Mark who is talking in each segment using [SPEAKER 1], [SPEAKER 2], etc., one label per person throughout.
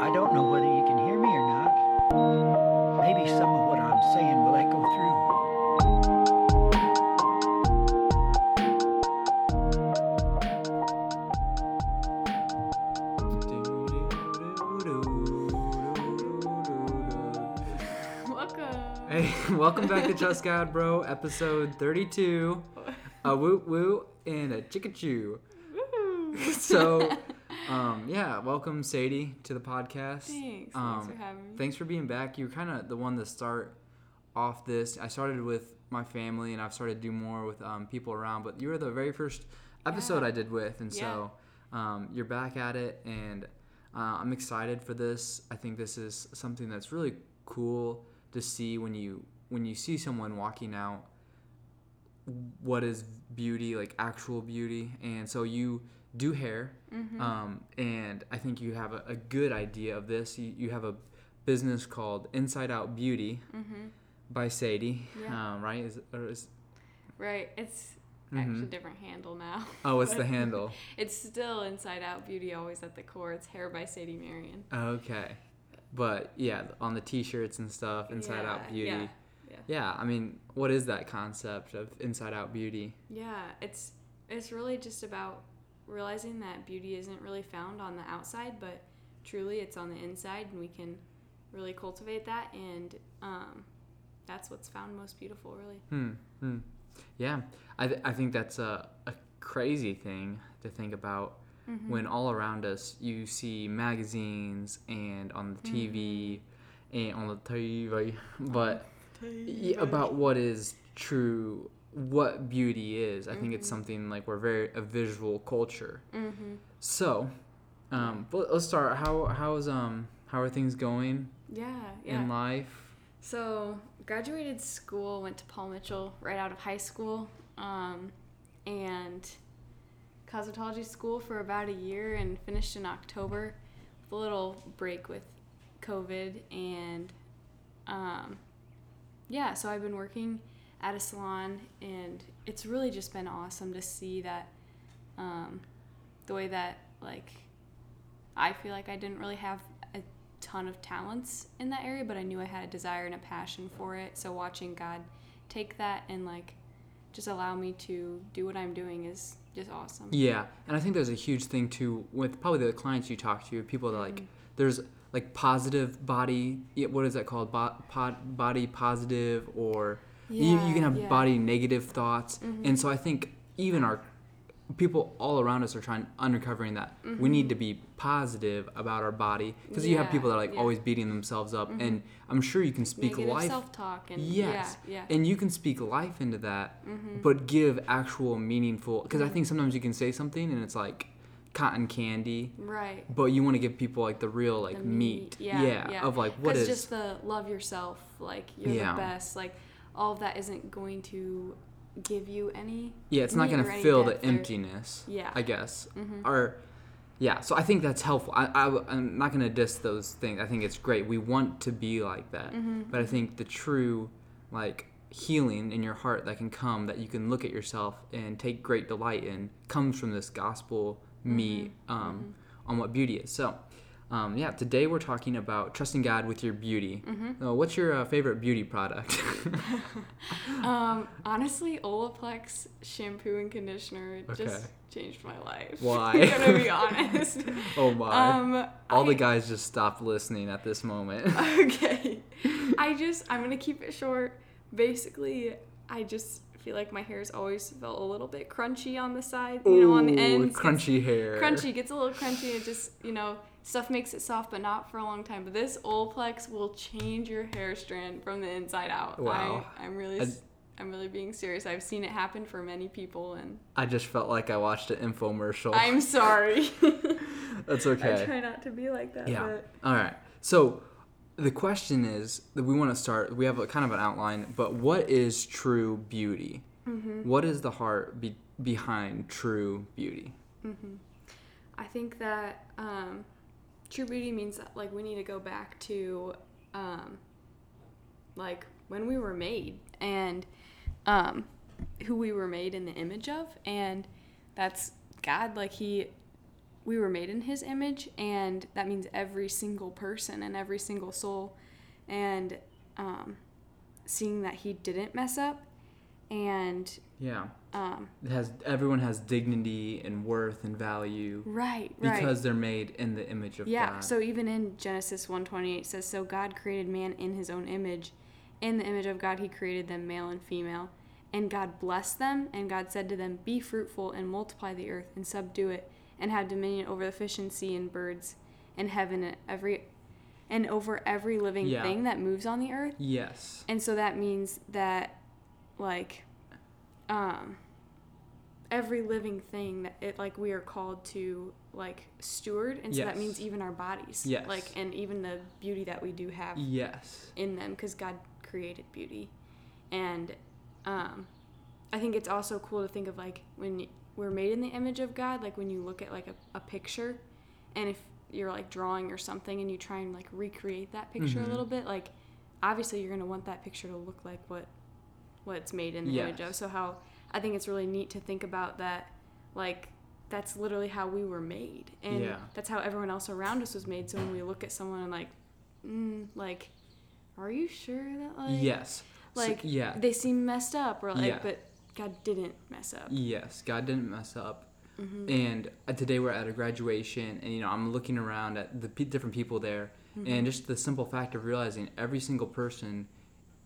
[SPEAKER 1] I don't know whether you can hear me or not. Maybe some of what I'm saying will echo through.
[SPEAKER 2] Welcome.
[SPEAKER 3] Hey, welcome back to Just God Bro, episode 32. A woot woot and a chicka choo. So, um, yeah, welcome Sadie to the podcast.
[SPEAKER 2] Thanks.
[SPEAKER 3] Um,
[SPEAKER 2] Thanks for having me.
[SPEAKER 3] Thanks for being back. You were kind of the one to start off this. I started with my family, and I've started to do more with um, people around. But you were the very first episode
[SPEAKER 2] Yeah.
[SPEAKER 3] I did with, and so um, you're back at it, and uh, I'm excited for this. I think this is something that's really cool to see when you when you see someone walking out what is beauty like actual beauty and so you do hair
[SPEAKER 2] Mm-hmm.
[SPEAKER 3] um, and i think you have a, a good idea of this you, you have a business called inside out beauty
[SPEAKER 2] Mm-hmm.
[SPEAKER 3] by sadie
[SPEAKER 2] Yeah.
[SPEAKER 3] um, right is, or is,
[SPEAKER 2] Right. It's actually a
[SPEAKER 3] Mhm.
[SPEAKER 2] different handle now.
[SPEAKER 3] oh it's the handle
[SPEAKER 2] It's still Inside Out Beauty, always at the core. It's Hair by Sadie Marion.
[SPEAKER 3] okay but yeah on the t-shirts and stuff inside out beauty
[SPEAKER 2] Yeah. Yeah.
[SPEAKER 3] yeah i mean what is that concept of inside out beauty
[SPEAKER 2] Yeah. It's it's really just about realizing that beauty isn't really found on the outside, but truly it's on the inside, and we can really cultivate that. And um, that's what's found most beautiful, really.
[SPEAKER 3] Hmm. hmm. Yeah, I, th- I think that's a, a crazy thing to think about
[SPEAKER 2] Mm-hmm.
[SPEAKER 3] when all around us you see magazines and on the TV and on the TV, but y- about what is true, what beauty is. I think it's something like we're very a visual culture.
[SPEAKER 2] Mm-hmm.
[SPEAKER 3] So, um, but let's start. How how's um how are things going
[SPEAKER 2] Yeah. Yeah.
[SPEAKER 3] in life?
[SPEAKER 2] So, graduated school, went to Paul Mitchell right out of high school, um, and cosmetology school for about a year and finished in October with a little break with COVID. And um, yeah, so I've been working at a salon, and it's really just been awesome to see that um, the way that, like, I feel like I didn't really have a ton of talents in that area, but I knew I had a desire and a passion for it. So watching God take that and like just allow me to do what I'm doing is just awesome.
[SPEAKER 3] Yeah, and I think there's a huge thing too with probably the clients you talk to, people that like there's like positive body. What is that called? Bo- pod, body positive, or you, you can have
[SPEAKER 2] Yeah, yeah.
[SPEAKER 3] body negative thoughts, mm-hmm. and so I think even our people all around us are trying uncovering that we mm-hmm. need to be positive about our body because you have people that are like
[SPEAKER 2] yeah.
[SPEAKER 3] always beating themselves up, mm-hmm. and I'm sure you can speak
[SPEAKER 2] Negative
[SPEAKER 3] life
[SPEAKER 2] self-talk and
[SPEAKER 3] Yes.
[SPEAKER 2] yeah, yeah.
[SPEAKER 3] And you can speak life into that,
[SPEAKER 2] Mm-hmm.
[SPEAKER 3] but give actual meaningful. Because I think sometimes you can say something and it's like cotton candy,
[SPEAKER 2] right.
[SPEAKER 3] but you want to give people like the real like
[SPEAKER 2] The
[SPEAKER 3] meat.
[SPEAKER 2] Yeah, yeah.
[SPEAKER 3] Of like what is
[SPEAKER 2] just the love yourself, like you're
[SPEAKER 3] Yeah.
[SPEAKER 2] the best, like all of that isn't going to give you any.
[SPEAKER 3] yeah, it's not going to fill the
[SPEAKER 2] depth or-
[SPEAKER 3] emptiness.
[SPEAKER 2] Yeah.
[SPEAKER 3] I guess.
[SPEAKER 2] Mhm.
[SPEAKER 3] Or. Yeah, so I think that's helpful. I, I, am not going to diss those things. I think it's great. We want to be like that.
[SPEAKER 2] Mm-hmm.
[SPEAKER 3] But I think the true, like, healing in your heart that can come, that you can look at yourself and take great delight in, comes from this gospel meat
[SPEAKER 2] Mm-hmm.
[SPEAKER 3] um, on what beauty is. So, um, yeah, today we're talking about trusting God with your beauty.
[SPEAKER 2] Mm-hmm.
[SPEAKER 3] Uh, what's your uh, favorite beauty product?
[SPEAKER 2] Um, honestly, Olaplex shampoo and conditioner
[SPEAKER 3] Okay.
[SPEAKER 2] just changed my life.
[SPEAKER 3] Why?
[SPEAKER 2] I'm gonna be honest.
[SPEAKER 3] oh my.
[SPEAKER 2] Um,
[SPEAKER 3] All the guys just stopped listening at this moment.
[SPEAKER 2] okay. I just I'm gonna keep it short. Basically, I just feel like my hair's always felt a little bit crunchy on the side, you know, on the
[SPEAKER 3] Ooh,
[SPEAKER 2] ends.
[SPEAKER 3] crunchy hair.
[SPEAKER 2] Crunchy gets a little crunchy. It just you know stuff makes it soft, but not for a long time. But this Olaplex will change your hair strand from the inside out.
[SPEAKER 3] Wow.
[SPEAKER 2] I, I'm really.
[SPEAKER 3] I-
[SPEAKER 2] I'm really being serious. I've seen it happen for many people, and
[SPEAKER 3] I just felt like I watched an infomercial.
[SPEAKER 2] I'm sorry.
[SPEAKER 3] That's okay.
[SPEAKER 2] I try not to be like that.
[SPEAKER 3] Yeah.
[SPEAKER 2] But
[SPEAKER 3] All right. So the question is that we want to start. We have a kind of an outline, but what is true beauty?
[SPEAKER 2] Mm-hmm.
[SPEAKER 3] What is the heart be- behind true beauty?
[SPEAKER 2] I think that um, true beauty means that like we need to go back to um, like when we were made and um, who we were made in the image of, and that's God. Like He we were made in his image and that means every single person and every single soul and um, seeing that he didn't mess up and
[SPEAKER 3] Yeah.
[SPEAKER 2] Um,
[SPEAKER 3] It has everyone has dignity and worth and value
[SPEAKER 2] right right
[SPEAKER 3] because they're made in the image of
[SPEAKER 2] yeah
[SPEAKER 3] God. Yeah.
[SPEAKER 2] So even in genesis 128 it says so god created man in his own image in the image of god he created them male and female and god blessed them and god said to them be fruitful and multiply the earth and subdue it and have dominion over the fish and sea and birds and heaven and every and over every living
[SPEAKER 3] Yeah.
[SPEAKER 2] thing that moves on the earth
[SPEAKER 3] yes.
[SPEAKER 2] and so that means that like um every living thing that it like we are called to like steward and so that means even our bodies
[SPEAKER 3] Yes.
[SPEAKER 2] like and even the beauty that we do have
[SPEAKER 3] Yes.
[SPEAKER 2] in them because god created beauty and um i think it's also cool to think of like when we're made in the image of god like when you look at like a, a picture and if you're like drawing or something and you try and like recreate that picture
[SPEAKER 3] Mhm.
[SPEAKER 2] a little bit like obviously you're going to want that picture to look like what what it's made in the image of so how i think it's really neat to think about that like that's literally how we were made and
[SPEAKER 3] Yeah.
[SPEAKER 2] that's how everyone else around us was made so when we look at someone and like mm, like are you sure that like
[SPEAKER 3] yes. So-
[SPEAKER 2] like
[SPEAKER 3] yeah.
[SPEAKER 2] they seem messed up or like
[SPEAKER 3] Yeah.
[SPEAKER 2] but god didn't mess up
[SPEAKER 3] Yes, God didn't mess up.
[SPEAKER 2] Mm-hmm.
[SPEAKER 3] And uh, today we're at a graduation, and you know I'm looking around at the pe- different people there,
[SPEAKER 2] Mm-hmm.
[SPEAKER 3] and just the simple fact of realizing every single person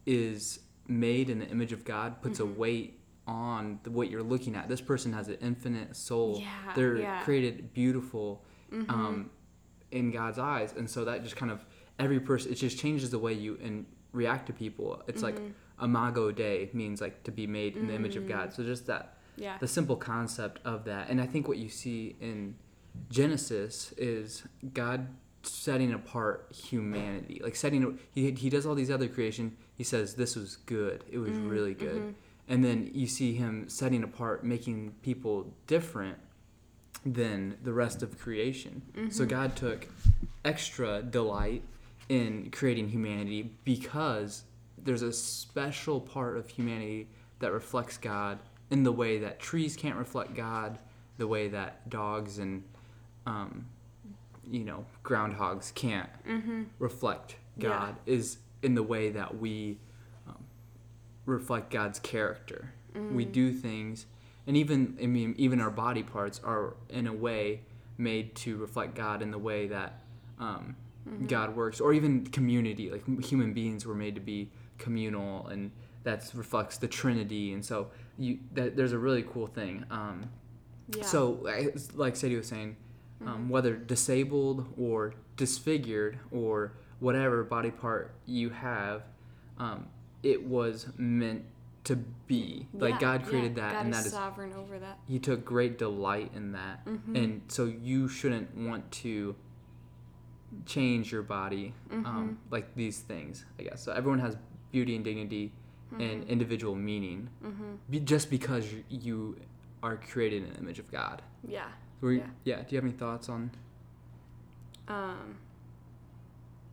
[SPEAKER 3] is made in the image of God puts
[SPEAKER 2] Mm-hmm.
[SPEAKER 3] a weight on the, what you're looking at. This person has an infinite soul.
[SPEAKER 2] Yeah,
[SPEAKER 3] They're
[SPEAKER 2] yeah. Mm-hmm.
[SPEAKER 3] created beautiful um, in God's eyes, and so that just kind of every person it just changes the way you and react to people. It's like
[SPEAKER 2] Mm-hmm.
[SPEAKER 3] imago Dei means like to be made in the image of God. So just that
[SPEAKER 2] yeah
[SPEAKER 3] the simple concept of that. And I think what you see in Genesis is God setting apart humanity, like setting. He he does all these other creation. He says this was good. It was mm, really good. Mm-hmm. And then you see him setting apart, making people different than the rest of creation. So mm-hmm. God took extra delight in creating humanity because there's a special part of humanity that reflects God in the way that trees can't reflect God, the way that dogs and um, you know groundhogs can't mm-hmm. reflect
[SPEAKER 2] Yeah.
[SPEAKER 3] God is in the way that we um, reflect God's character. We do things, and even I mean even our body parts are in a way made to reflect God in the way that um, God works, or even community. Like human beings were made to be communal, and that reflects the Trinity. And so you that there's a really cool thing. Um,
[SPEAKER 2] yeah
[SPEAKER 3] so, like Sadie was saying, um, whether disabled or disfigured or whatever body part you have, um, it was meant to be. Like God created
[SPEAKER 2] yeah.
[SPEAKER 3] that,
[SPEAKER 2] god
[SPEAKER 3] and that is
[SPEAKER 2] sovereign over that
[SPEAKER 3] He took great delight in that,
[SPEAKER 2] Mm-hmm.
[SPEAKER 3] and so you shouldn't want to change your body
[SPEAKER 2] Mm-hmm.
[SPEAKER 3] um, like these things. I guess so. Everyone has beauty and dignity
[SPEAKER 2] Mm-hmm.
[SPEAKER 3] and individual meaning, be, just because you, you are created in the image of God.
[SPEAKER 2] yeah
[SPEAKER 3] Were you-
[SPEAKER 2] Yeah.
[SPEAKER 3] yeah. Do you have any thoughts on?
[SPEAKER 2] um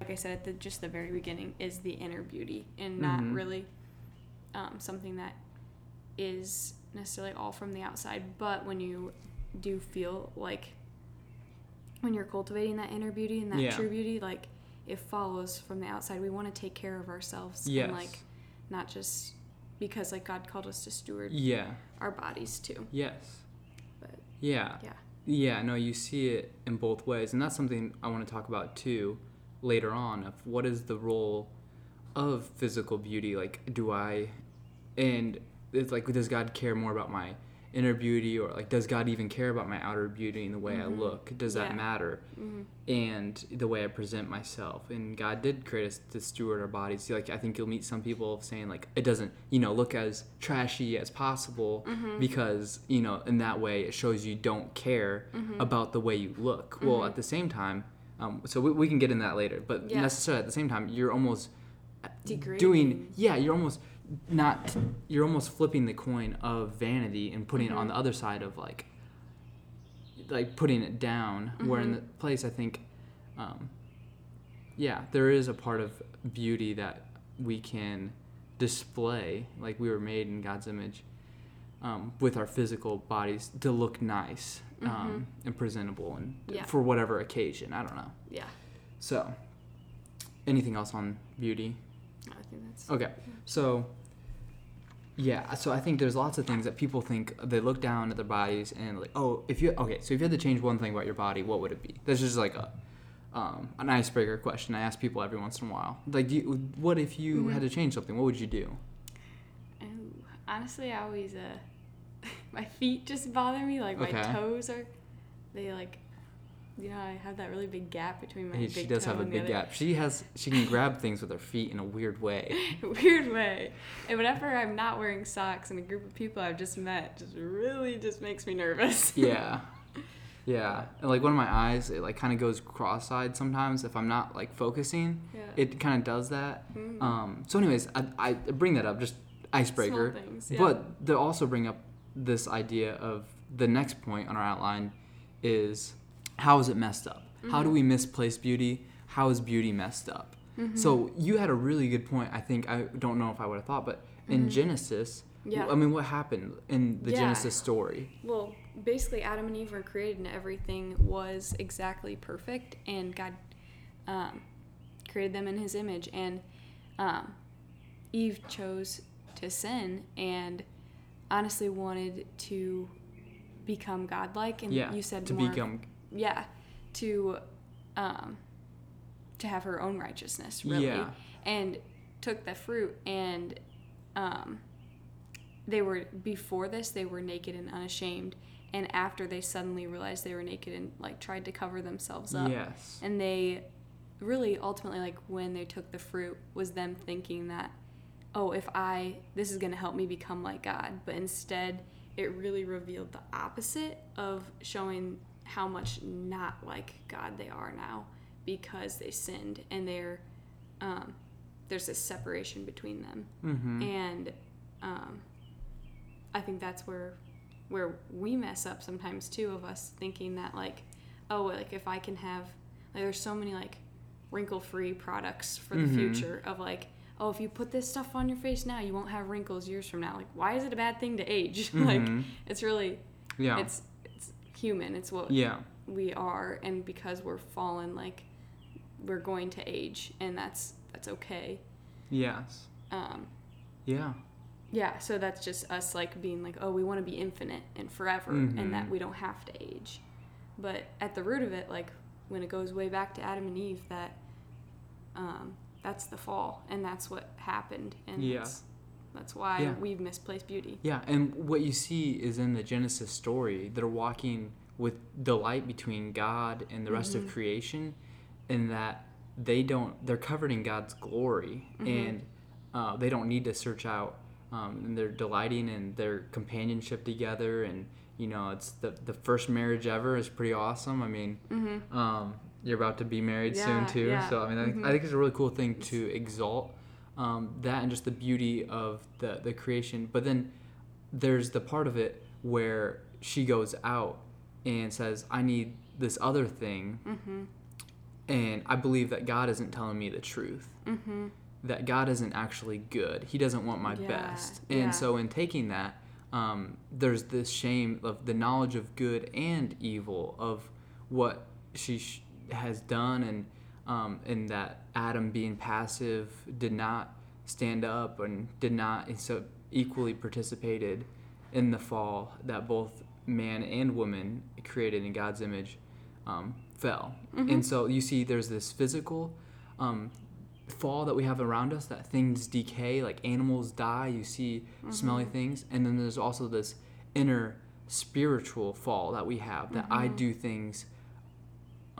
[SPEAKER 2] like i said at the just the very beginning is the inner beauty and not
[SPEAKER 3] Mhm.
[SPEAKER 2] really um, something that is necessarily all from the outside but when you do feel like when you're cultivating that inner beauty and that
[SPEAKER 3] Yeah.
[SPEAKER 2] true beauty like it follows from the outside we want to take care of ourselves
[SPEAKER 3] Yes.
[SPEAKER 2] and like not just because like god called us to steward
[SPEAKER 3] Yeah.
[SPEAKER 2] our bodies too
[SPEAKER 3] Yes.
[SPEAKER 2] but
[SPEAKER 3] Yeah.
[SPEAKER 2] yeah
[SPEAKER 3] Yeah, no, you see it in both ways, and that's something I want to talk about too later on of what is the role of physical beauty? Like, do I, and it's like, does God care more about my inner beauty, or like, does God even care about my outer beauty and the way I mm-hmm. look? Does that
[SPEAKER 2] Yeah.
[SPEAKER 3] matter? Mm-hmm. And the way I present myself. And God did create us to steward our bodies. Like, I think you'll meet some people saying like, it doesn't, you know, look as trashy as possible mm-hmm. because you know, in that way, it shows you don't care about the way you look. Well, at the same time, um, so we, we can get in that later. But
[SPEAKER 2] Yeah.
[SPEAKER 3] necessarily at the same time, you're almost
[SPEAKER 2] Degrading.
[SPEAKER 3] doing yeah you're almost not you're almost flipping the coin of vanity and putting it on the other side of like like putting it down where in the place i think um, yeah there is a part of beauty that we can display like we were made in god's image um, with our physical bodies to look nice um, and presentable and
[SPEAKER 2] Mm-hmm. Yeah.
[SPEAKER 3] for whatever occasion. I don't know.
[SPEAKER 2] Yeah.
[SPEAKER 3] So, anything else on beauty?
[SPEAKER 2] I think that's.
[SPEAKER 3] Okay, so yeah, so I think there's lots of things that people think they look down at their bodies and like, oh, if you okay, so if you had to change one thing about your body, what would it be? That's just like a um, an icebreaker question I ask people every once in a while. Like, you, what if you had to change something? What would you do?
[SPEAKER 2] Honestly, I always uh, my feet just bother me. Like my toes are, they like, you know, I have that really big gap between my
[SPEAKER 3] Hey,
[SPEAKER 2] big
[SPEAKER 3] she does have a big gap. She has she can grab things with her feet in a weird way.
[SPEAKER 2] Weird way. And whenever I'm not wearing socks and a group of people I've just met just really just makes me nervous.
[SPEAKER 3] Yeah. Yeah. And like one of my eyes, it like kind of goes cross-eyed sometimes if I'm not like focusing.
[SPEAKER 2] Yeah.
[SPEAKER 3] It kind of does that.
[SPEAKER 2] Mhm.
[SPEAKER 3] Um, so, anyways, I, I bring that up just icebreaker.
[SPEAKER 2] Things, yeah.
[SPEAKER 3] But they also bring up this idea of the next point on our outline is how is it messed up? How do
[SPEAKER 2] Mm-hmm.
[SPEAKER 3] we misplace beauty? How is beauty messed up?
[SPEAKER 2] Mm-hmm.
[SPEAKER 3] So you had a really good point. I think I don't know if I would have thought, but in Genesis,
[SPEAKER 2] Mm-hmm. Yeah.
[SPEAKER 3] I mean, what happened in the
[SPEAKER 2] Yeah.
[SPEAKER 3] Genesis story?
[SPEAKER 2] Well, basically, Adam and Eve were created, and everything was exactly perfect, and God um, created them in His image. And um, Eve chose to sin, and honestly wanted to become godlike. And
[SPEAKER 3] Yeah,
[SPEAKER 2] you said
[SPEAKER 3] to
[SPEAKER 2] more,
[SPEAKER 3] become
[SPEAKER 2] yeah, to um, to have her own righteousness, really,
[SPEAKER 3] Yeah.
[SPEAKER 2] and took the fruit and um, they were before this they were naked and unashamed and after they suddenly realized they were naked and like tried to cover themselves up
[SPEAKER 3] yes,
[SPEAKER 2] and they really ultimately like when they took the fruit was them thinking that oh if i this is going to help me become like god but instead it really revealed the opposite of showing how much not like god they are now because they sinned and they're um, there's this separation between them
[SPEAKER 3] mm-hmm.
[SPEAKER 2] and um, I think that's where where we mess up sometimes too of us thinking that like oh like if I can have like there's so many like wrinkle free products for the
[SPEAKER 3] Mhm.
[SPEAKER 2] future of like oh if you put this stuff on your face now you won't have wrinkles years from now. Like why is it a bad thing to age? Like
[SPEAKER 3] Mhm.
[SPEAKER 2] it's really
[SPEAKER 3] yeah,
[SPEAKER 2] it's it's human. It's what
[SPEAKER 3] yeah,
[SPEAKER 2] we are. And because we're fallen like we're going to age and that's that's okay.
[SPEAKER 3] Yes,
[SPEAKER 2] um
[SPEAKER 3] yeah,
[SPEAKER 2] yeah, so that's just us like being like, oh, we want to be infinite and forever, and that we don't have to age. But at the root of it, like when it goes way back to Adam and Eve, that um, that's the fall, and that's what happened, and
[SPEAKER 3] Yeah.
[SPEAKER 2] that's, that's why
[SPEAKER 3] Yeah.
[SPEAKER 2] we've misplaced beauty.
[SPEAKER 3] yeah. And what you see is in the Genesis story, they're walking with delight between God and the rest
[SPEAKER 2] Mm-hmm.
[SPEAKER 3] of creation, in that they don't they're covered in God's glory,
[SPEAKER 2] Mm-hmm.
[SPEAKER 3] and uh, they don't need to search out. Um, and they're delighting in their companionship together, and you know, it's the the first marriage ever is pretty awesome. I mean,
[SPEAKER 2] Mm-hmm.
[SPEAKER 3] um, you're about to be married soon too,
[SPEAKER 2] yeah.
[SPEAKER 3] so I mean, I, think
[SPEAKER 2] Mhm.
[SPEAKER 3] I think it's a really cool thing to exalt um, that and just the beauty of the the creation. But then there's the part of it where she goes out and says, "I need this other thing,"
[SPEAKER 2] Mm-hmm.
[SPEAKER 3] and I believe that God isn't telling me the truth.
[SPEAKER 2] Mm-hmm.
[SPEAKER 3] That God isn't actually good. He doesn't want my
[SPEAKER 2] Yeah,
[SPEAKER 3] best. And
[SPEAKER 2] yeah.
[SPEAKER 3] so in taking that, um, there's this shame of the knowledge of good and evil of what she sh- has done, and um, and that Adam being passive did not stand up and did not and so equally participated in the fall that both man and woman created in God's image um, fell. And so you see, there's this physical um, fall that we have around us that things decay, like animals die, you see smelly things. And then there's also this inner spiritual fall that we have that I do things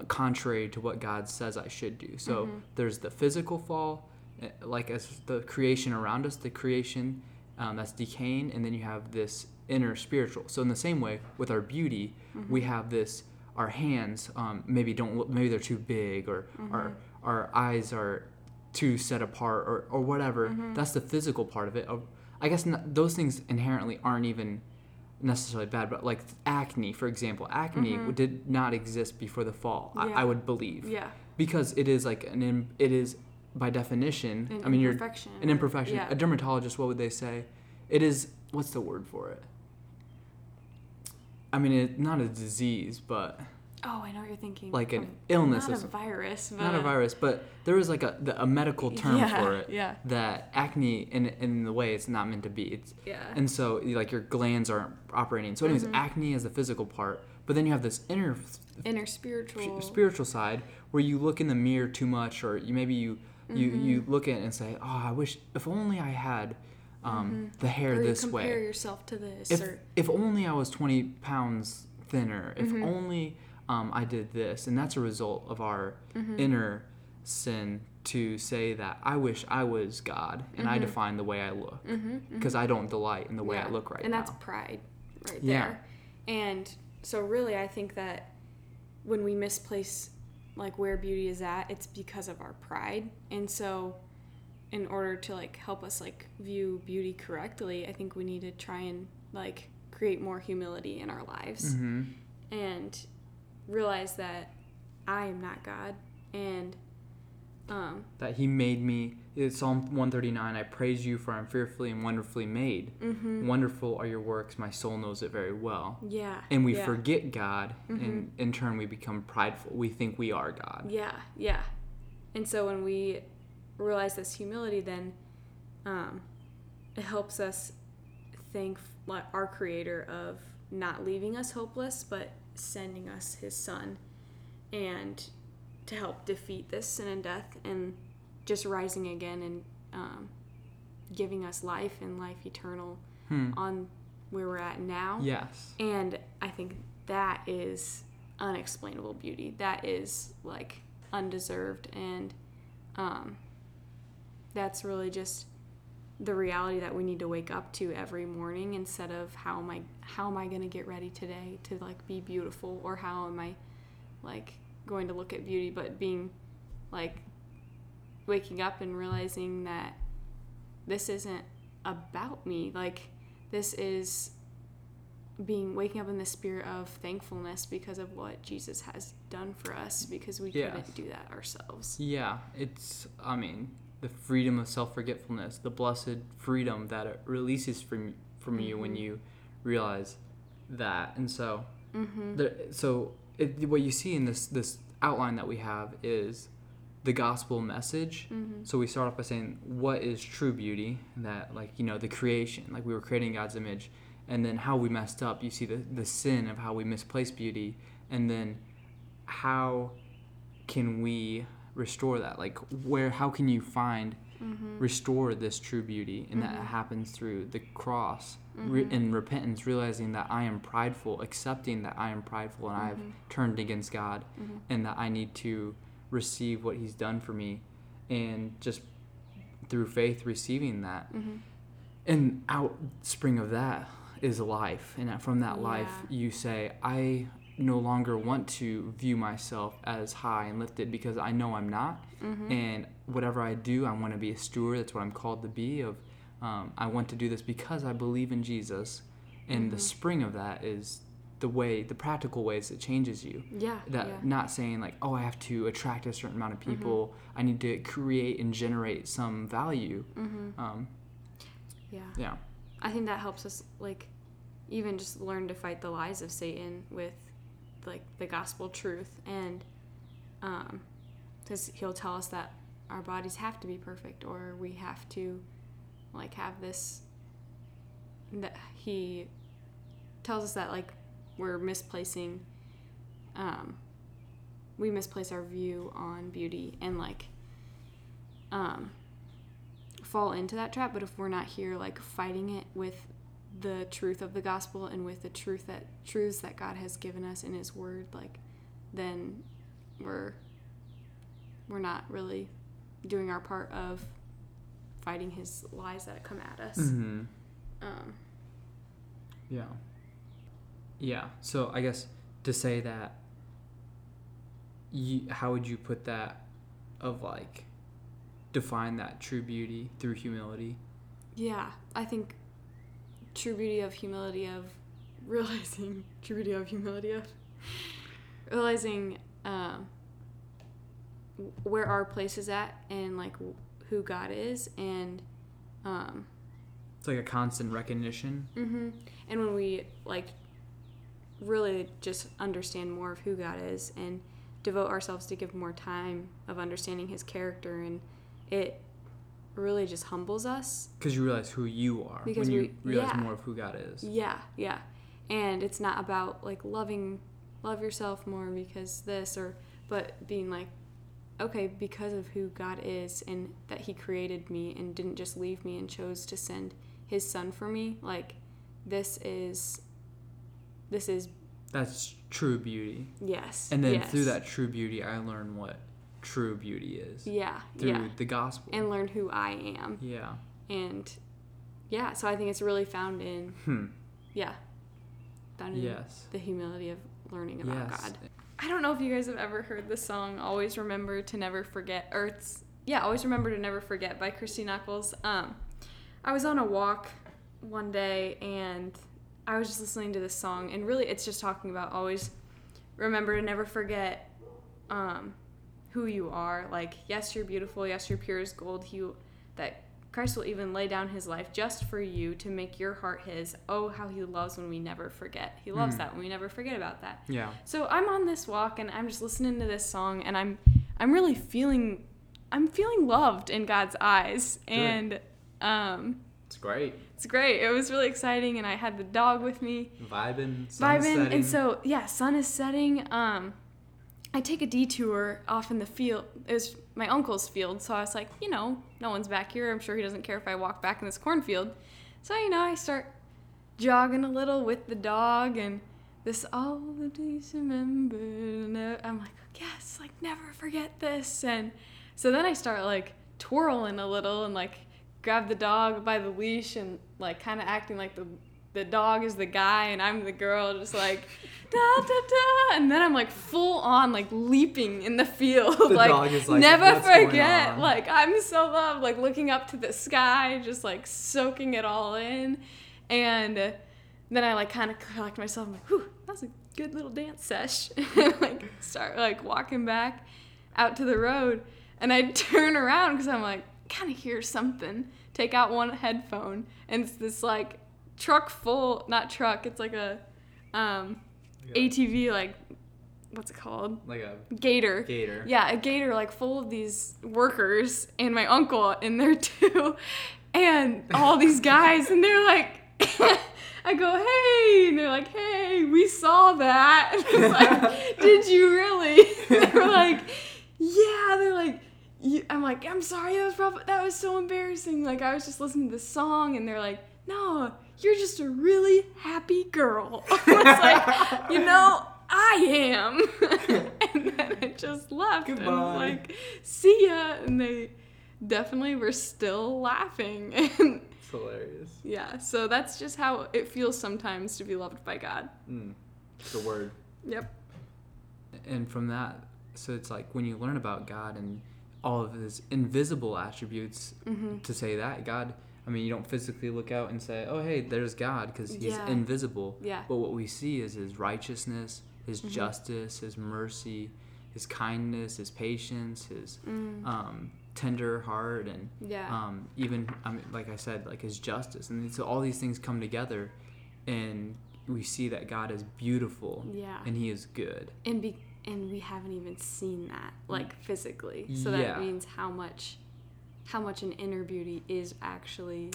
[SPEAKER 3] contrary to what God says I should do. So there's the physical fall, eh, like as the creation around us, the creation um, that's decaying, and then you have this inner spiritual. So in the same way, with our beauty, we have this. Our hands um, maybe don't look, maybe they're too big, or our our eyes are too set apart, or or whatever. That's the physical part of it. I guess not, those things inherently aren't even necessarily bad, but like acne, for example, acne mm-hmm. did not exist before the fall. I, I would believe
[SPEAKER 2] Yeah.
[SPEAKER 3] because it is like an im- it is by definition.
[SPEAKER 2] An
[SPEAKER 3] I mean, you're an imperfection.
[SPEAKER 2] yeah.
[SPEAKER 3] A dermatologist, what would they say? It is what's the word for it? I mean, it, not a disease, but
[SPEAKER 2] Oh, I know what you're thinking.
[SPEAKER 3] Like an
[SPEAKER 2] Um,
[SPEAKER 3] illness
[SPEAKER 2] Not a virus, but
[SPEAKER 3] not a virus, but there is like a the, a medical term
[SPEAKER 2] Yeah,
[SPEAKER 3] for it.
[SPEAKER 2] yeah.
[SPEAKER 3] That acne, in in the way it's not meant to be. It's
[SPEAKER 2] Yeah.
[SPEAKER 3] and so like your glands aren't operating. So, anyways,
[SPEAKER 2] Mhm.
[SPEAKER 3] acne is the physical part, but then you have this inner
[SPEAKER 2] Inner spiritual.
[SPEAKER 3] spiritual side where you look in the mirror too much or you maybe you you,
[SPEAKER 2] Mm-hmm.
[SPEAKER 3] you look at it and say oh i wish if only i had um, the hair
[SPEAKER 2] Mm-hmm. or you
[SPEAKER 3] this
[SPEAKER 2] compare
[SPEAKER 3] way
[SPEAKER 2] yourself to this,
[SPEAKER 3] if,
[SPEAKER 2] or
[SPEAKER 3] if only i was 20 pounds thinner if
[SPEAKER 2] Mm-hmm.
[SPEAKER 3] only um, i did this. And that's a result of our
[SPEAKER 2] Mm-hmm.
[SPEAKER 3] inner sin to say that i wish i was god and i define the way i look because i don't delight in the way i
[SPEAKER 2] Mm-hmm.
[SPEAKER 3] Look right
[SPEAKER 2] and
[SPEAKER 3] now.
[SPEAKER 2] And that's pride right
[SPEAKER 3] Yeah.
[SPEAKER 2] there. And so really i think that when we misplace like where beauty is at it's because of our pride. And so in order to like help us like view beauty correctly i think we need to try and like create more humility in our lives.
[SPEAKER 3] Hmm
[SPEAKER 2] and realize that i am not god and um
[SPEAKER 3] that he made me it's psalm 139 i praise you for i'm fearfully and wonderfully made
[SPEAKER 2] mhm.
[SPEAKER 3] wonderful are your works my soul knows it very well
[SPEAKER 2] yeah
[SPEAKER 3] and we
[SPEAKER 2] yeah.
[SPEAKER 3] forget god and in turn we become prideful we think we are god
[SPEAKER 2] Yeah, yeah. And so when we realize this humility, then um, it helps us thank our Creator of not leaving us hopeless, but sending us His Son, and to help defeat this sin and death, and just rising again and um, giving us life and life eternal
[SPEAKER 3] Hmm.
[SPEAKER 2] on where we're at now.
[SPEAKER 3] yes
[SPEAKER 2] And I think that is unexplainable beauty. That is like undeserved and um that's really just the reality that we need to wake up to every morning instead of how am I how am I going to get ready today to like be beautiful or how am I like going to look at beauty but being like waking up and realizing that this isn't about me like this is being waking up in the spirit of thankfulness because of what Jesus has done for us because we
[SPEAKER 3] Yes.
[SPEAKER 2] couldn't do that ourselves.
[SPEAKER 3] yeah it's i mean the freedom of self-forgetfulness the blessed freedom that it releases from from you when you realize that. And so
[SPEAKER 2] Mm-hmm.
[SPEAKER 3] so it, what you see in this this outline that we have is the gospel message.
[SPEAKER 2] Mm-hmm.
[SPEAKER 3] so we start off by saying what is true beauty? That like you know the creation like we were creating god's image. And then how we messed up you see the, the sin of how we misplaced beauty. And then how can we restore that like where how can you find
[SPEAKER 2] Mm-hmm.
[SPEAKER 3] restore this true beauty and that happens through the cross re-
[SPEAKER 2] Mm-hmm.
[SPEAKER 3] and repentance realizing that i am prideful accepting that i am prideful and i've
[SPEAKER 2] Mm-hmm.
[SPEAKER 3] turned against god and that i need to receive what he's done for me and just through faith receiving that
[SPEAKER 2] Mm-hmm.
[SPEAKER 3] and outspring of that is life and from that life you say i no longer want to view myself as high and lifted because i know i'm not
[SPEAKER 2] Mm-hmm.
[SPEAKER 3] and whatever i do i want to be a steward that's what i'm called to be of um, i want to do this because i believe in jesus and the spring of that is the way the practical ways it changes you
[SPEAKER 2] Yeah.
[SPEAKER 3] that
[SPEAKER 2] yeah.
[SPEAKER 3] not saying like oh i have to attract a certain amount of people i need to create and generate some value
[SPEAKER 2] Mm-hmm.
[SPEAKER 3] um,
[SPEAKER 2] Yeah.
[SPEAKER 3] yeah
[SPEAKER 2] I think that helps us like even just learn to fight the lies of Satan with like the gospel truth and um cuz he'll tell us that our bodies have to be perfect or we have to like have this that he tells us that like we're misplacing um we misplace our view on beauty and like um fall into that trap. But if we're not here like fighting it with the truth of the gospel and with the truth that truths that god has given us in his word like then we're we're not really doing our part of fighting his lies that come at us
[SPEAKER 3] mm-hmm.
[SPEAKER 2] um
[SPEAKER 3] Yeah. Yeah. So I guess to say that, you, how would you put that of like define that true beauty through humility?
[SPEAKER 2] yeah i think true beauty of humility of realizing true beauty of humility of realizing um where our place is at and like who god is and um
[SPEAKER 3] It's like a constant recognition.
[SPEAKER 2] hmm And when we like really just understand more of who God is and devote ourselves to give more time of understanding his character and it really just humbles us
[SPEAKER 3] Because you realize who you are
[SPEAKER 2] Because
[SPEAKER 3] when you realize
[SPEAKER 2] yeah.
[SPEAKER 3] more of who God is.
[SPEAKER 2] yeah yeah and it's not about like loving love yourself more because this or but being like okay because of who god is and that he created me and didn't just leave me and chose to send his son for me like this is this is
[SPEAKER 3] That's true beauty.
[SPEAKER 2] yes
[SPEAKER 3] And then
[SPEAKER 2] yes.
[SPEAKER 3] through that true beauty, I learn what true beauty is
[SPEAKER 2] yeah
[SPEAKER 3] through
[SPEAKER 2] yeah
[SPEAKER 3] the gospel.
[SPEAKER 2] and learn who i am
[SPEAKER 3] yeah.
[SPEAKER 2] and yeah so i think it's really found in
[SPEAKER 3] Hmm.
[SPEAKER 2] yeah found in
[SPEAKER 3] Yes.
[SPEAKER 2] the humility of learning about
[SPEAKER 3] Yes.
[SPEAKER 2] god I don't know if you guys have ever heard the song "Always Remember to Never Forget," or it's yeah, "Always Remember to Never Forget" by Christy Nockels. Um, I was on a walk one day and I was just listening to this song, and really, it's just talking about always remember to never forget um, who you are. Like, yes, you're beautiful. Yes, you're pure as gold. He that Christ will even lay down His life just for you to make your heart His. Oh, how He loves when we never forget. He loves
[SPEAKER 3] Mm.
[SPEAKER 2] that when we never forget about that.
[SPEAKER 3] Yeah.
[SPEAKER 2] So I'm on this walk and I'm just listening to this song and I'm I'm really feeling I'm feeling loved in God's eyes and um
[SPEAKER 3] It's great.
[SPEAKER 2] it's great. It was really exciting and I had the dog with me
[SPEAKER 3] Vibing,
[SPEAKER 2] vibing and so yeah, sun is setting. Um I take a detour off in the field. It was my uncle's field, so I was like, you know, no one's back here. I'm sure he doesn't care if I walk back in this cornfield. So, you know, I start jogging a little with the dog and this all the days remember. and I'm like, yes, like never forget this. And so then I start like twirling a little and like grab the dog by the leash and like kind of acting like the the dog is the guy and I'm the girl, just like da da da, and then I'm like full on like leaping in the field,
[SPEAKER 3] The
[SPEAKER 2] like,
[SPEAKER 3] dog is like,
[SPEAKER 2] never
[SPEAKER 3] "What's going
[SPEAKER 2] forget,
[SPEAKER 3] on?"
[SPEAKER 2] like I'm so loved, like looking up to the sky, just like soaking it all in, and then I like kind of collect myself, I'm like, whew, that was a good little dance sesh, and like start like walking back out to the road, and I turn around because I'm like kind of hear something, take out one headphone, and it's this like truck full, not truck, it's like a um,
[SPEAKER 3] Yeah.
[SPEAKER 2] ATV, like what's it called?
[SPEAKER 3] like a
[SPEAKER 2] Gator.
[SPEAKER 3] gator.
[SPEAKER 2] Yeah, a gator like full of these workers and my uncle in there too. And all these guys and they're like I go, hey, and they're like, hey, we saw that. And it's like, did you really? they're like, yeah. They're like, "You-" I'm like, I'm sorry, that was probably that was so embarrassing. Like I was just listening to this song, and they're like, no, you're just a really happy girl. I was like, you know, I am. and then I just left and was like, see ya. And they definitely were still laughing. And
[SPEAKER 3] It's hilarious.
[SPEAKER 2] yeah, so that's just how it feels sometimes to be loved by God.
[SPEAKER 3] Mm. It's the word.
[SPEAKER 2] Yep.
[SPEAKER 3] and from that so it's like when you learn about god and all of his invisible attributes
[SPEAKER 2] Mm-hmm.
[SPEAKER 3] to say that god i mean you don't physically look out and say oh hey there's god because he's
[SPEAKER 2] Yeah.
[SPEAKER 3] invisible
[SPEAKER 2] Yeah.
[SPEAKER 3] but what we see is his righteousness his
[SPEAKER 2] Mhm.
[SPEAKER 3] justice his mercy his kindness his patience his
[SPEAKER 2] Mm.
[SPEAKER 3] um, tender heart and
[SPEAKER 2] Yeah.
[SPEAKER 3] um, even I mean, like I said, like his justice, and so all these things come together, and we see that God is beautiful,
[SPEAKER 2] Yeah.
[SPEAKER 3] and He is good.
[SPEAKER 2] and be and we haven't even seen that like physically. So that means how much how much an inner beauty is actually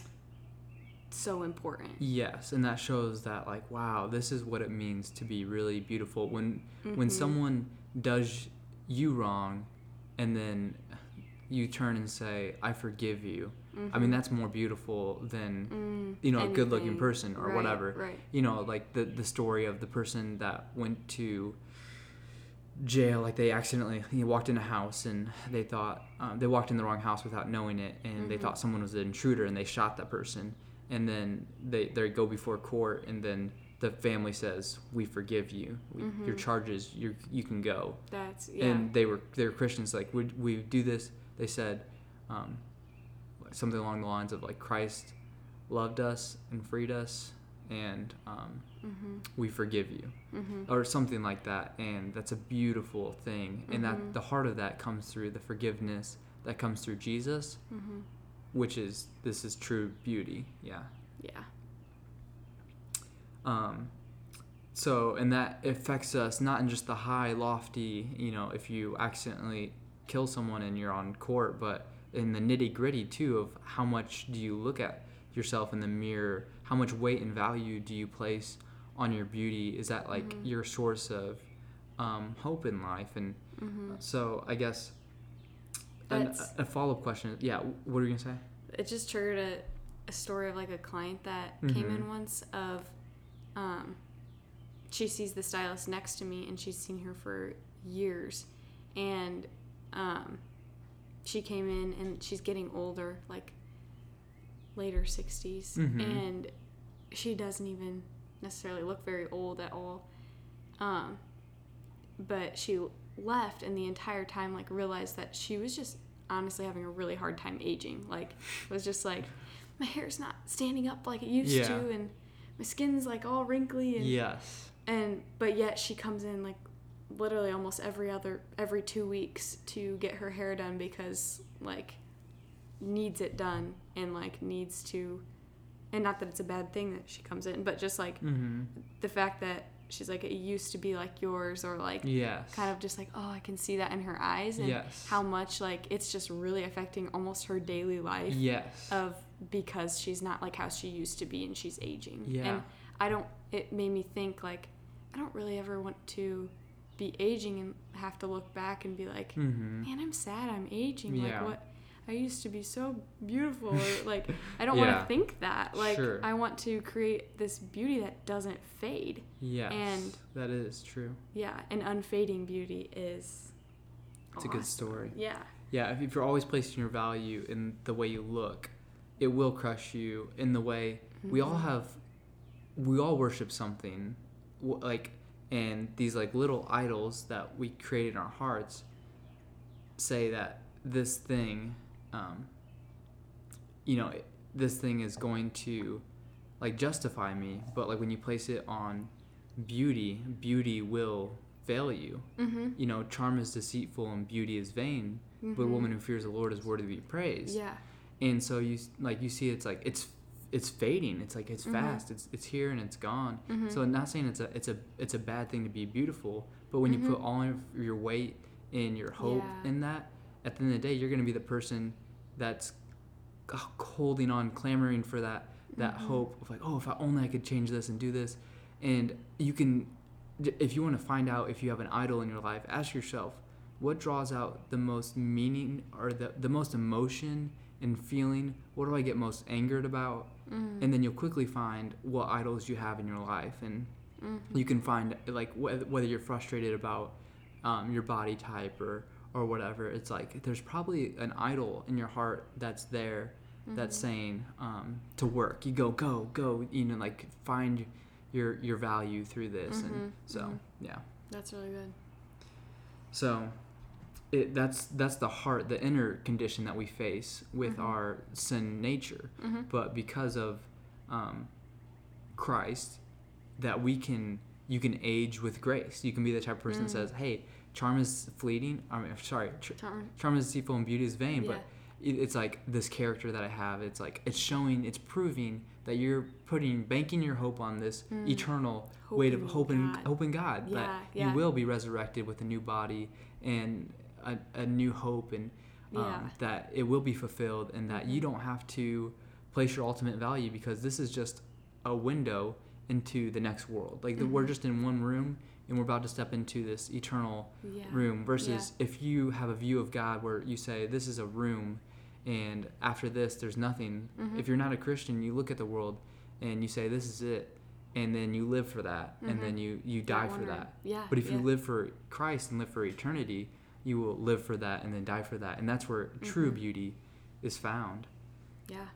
[SPEAKER 2] so important.
[SPEAKER 3] Yes, and that shows that like wow, this is what it means to be really beautiful. When when
[SPEAKER 2] Mhm.
[SPEAKER 3] someone does you wrong, and then you turn and say, "I forgive you." I mean, that's more beautiful than
[SPEAKER 2] Mm,
[SPEAKER 3] you know a good-looking person or
[SPEAKER 2] Right,
[SPEAKER 3] whatever.
[SPEAKER 2] Right.
[SPEAKER 3] You know, like the the story of the person that went to jail like they accidentally he walked in a house and they thought um, they walked in the wrong house without knowing it and they
[SPEAKER 2] Mhm.
[SPEAKER 3] thought someone was an intruder and they shot that person and then they they go before court and then the family says we forgive you we, your
[SPEAKER 2] Mhm.
[SPEAKER 3] charges you you can go
[SPEAKER 2] That's yeah.
[SPEAKER 3] and they were they were Christians like would we do this they said um, something along the lines of like Christ loved us and freed us and um,
[SPEAKER 2] mhm.
[SPEAKER 3] we forgive you
[SPEAKER 2] Mhm.
[SPEAKER 3] or something like that and that's a beautiful thing and that the heart of that comes through the forgiveness that comes through jesus
[SPEAKER 2] Mhm.
[SPEAKER 3] which is this is true beauty yeah
[SPEAKER 2] Yeah.
[SPEAKER 3] um so and that affects us not in just the high lofty you know if you accidentally kill someone and you're on court but in the nitty gritty too of how much do you look at yourself in the mirror how much weight and value do you place on your beauty is that like
[SPEAKER 2] Mhm.
[SPEAKER 3] your source of um, hope in life and
[SPEAKER 2] Mm-hmm.
[SPEAKER 3] so i guess an, a follow-up question yeah what are you gonna say
[SPEAKER 2] it just triggered a, a story of like a client that came in
[SPEAKER 3] Mhm.
[SPEAKER 2] once of um she sees the stylist next to me and she's seen her for years and um she came in and she's getting older like later 60s
[SPEAKER 3] Mhm.
[SPEAKER 2] and she doesn't even necessarily look very old at all um but she left and the entire time like realized that she was just honestly having a really hard time aging like was just like my hair's not standing up like it used
[SPEAKER 3] Yeah.
[SPEAKER 2] to and my skin's like all wrinkly and
[SPEAKER 3] yes
[SPEAKER 2] and but yet she comes in like literally almost every other every two weeks to get her hair done because like needs it done and like needs to and not that it's a bad thing that she comes in but just like
[SPEAKER 3] mm-hmm.
[SPEAKER 2] the fact that she's like it used to be like yours or like
[SPEAKER 3] yes
[SPEAKER 2] kind of just like oh i can see that in her eyes and
[SPEAKER 3] yes
[SPEAKER 2] how much like it's just really affecting almost her daily life
[SPEAKER 3] yes
[SPEAKER 2] of because she's not like how she used to be and she's aging.
[SPEAKER 3] Yeah.
[SPEAKER 2] And I don't it made me think like I don't really ever want to be aging and have to look back and be like,
[SPEAKER 3] mm-hmm.
[SPEAKER 2] Man, I'm sad I'm aging.
[SPEAKER 3] Yeah.
[SPEAKER 2] Like what I used to be so beautiful or like I don't want to think that. Like
[SPEAKER 3] Sure.
[SPEAKER 2] I want to create this beauty that doesn't fade.
[SPEAKER 3] yes
[SPEAKER 2] and-
[SPEAKER 3] that is true
[SPEAKER 2] Yeah, and unfading beauty is
[SPEAKER 3] It's a good story.
[SPEAKER 2] Yeah.
[SPEAKER 3] Yeah, if, you're always placing your value in the way you look, it will crush you in the way we all
[SPEAKER 2] Mhm.
[SPEAKER 3] have. We all worship something, like, and these like little idols that we create in our hearts say that this thing, um, you know, this thing is going to like justify me. But like when you place it on beauty, beauty will fail you.
[SPEAKER 2] Mm-hmm.
[SPEAKER 3] You know, charm is deceitful and beauty is vain but a woman who fears the Lord is worthy to be praised.
[SPEAKER 2] Yeah.
[SPEAKER 3] And so you like you see it's like it's it's fading. It's like it's
[SPEAKER 2] Mhm.
[SPEAKER 3] fast. It's it's here and it's gone.
[SPEAKER 2] Mhm.
[SPEAKER 3] So I'm not saying it's a it's a it's a bad thing to be beautiful, but when you put
[SPEAKER 2] Mhm.
[SPEAKER 3] all of your weight and your hope
[SPEAKER 2] Yeah.
[SPEAKER 3] in that, at the end of the day, you're going to be the person that's holding on, clamoring for that that
[SPEAKER 2] Mhm.
[SPEAKER 3] hope of like, oh, if I only I could change this and do this, and you can, if you want to find out if you have an idol in your life, ask yourself, what draws out the most meaning or the the most emotion and feeling? What do I get most angered about?
[SPEAKER 2] Mhm.
[SPEAKER 3] And then you'll quickly find what idols you have in your life, and
[SPEAKER 2] Mhm.
[SPEAKER 3] you can find like wh- whether you're frustrated about um, your body type or or whatever. It's like there's probably an idol in your heart that's there that's
[SPEAKER 2] Mhm.
[SPEAKER 3] saying um, to work. You go, go, go. You know, like find your your value through this,
[SPEAKER 2] Mhm,
[SPEAKER 3] and so
[SPEAKER 2] mhm.
[SPEAKER 3] yeah.
[SPEAKER 2] That's really good.
[SPEAKER 3] So it that's that's the heart, the inner condition that we face with
[SPEAKER 2] Mhm.
[SPEAKER 3] our sin nature.
[SPEAKER 2] Mm-hmm.
[SPEAKER 3] But because of um, Christ, that we can you can age with grace. You can be the type of person that
[SPEAKER 2] Mm.
[SPEAKER 3] says, "Hey, charm is fleeting." I mean, sorry, tr-
[SPEAKER 2] Charm.
[SPEAKER 3] charm is deceitful and beauty is vain.
[SPEAKER 2] Yeah.
[SPEAKER 3] But it, it's like this character that I have. It's like it's showing, it's proving that you're putting, banking your hope on this
[SPEAKER 2] Mm.
[SPEAKER 3] eternal
[SPEAKER 2] Hope
[SPEAKER 3] weight of hope in
[SPEAKER 2] God.
[SPEAKER 3] hope in God.
[SPEAKER 2] Yeah,
[SPEAKER 3] that
[SPEAKER 2] yeah.
[SPEAKER 3] you will be resurrected with a new body and a, a new hope, and um, that it will be fulfilled, and that you
[SPEAKER 2] Mhm.
[SPEAKER 3] don't have to place your ultimate value because this is just a window into the next world. Like the, we're
[SPEAKER 2] Mhm.
[SPEAKER 3] just in one room and we're about to step into this eternal
[SPEAKER 2] Yeah.
[SPEAKER 3] room versus if you have a view of God where you say this is a room and after this there's nothing.
[SPEAKER 2] Mhm.
[SPEAKER 3] If you're not a Christian, you look at the world and you say this is it and then you live for that and
[SPEAKER 2] Mhm.
[SPEAKER 3] then you you
[SPEAKER 2] Yeah,
[SPEAKER 3] die for that.
[SPEAKER 2] Yeah.
[SPEAKER 3] But if you live for Christ and live for eternity, you will live for that and then die for that. And that's where true
[SPEAKER 2] Mhm.
[SPEAKER 3] beauty is found.
[SPEAKER 2] Yeah.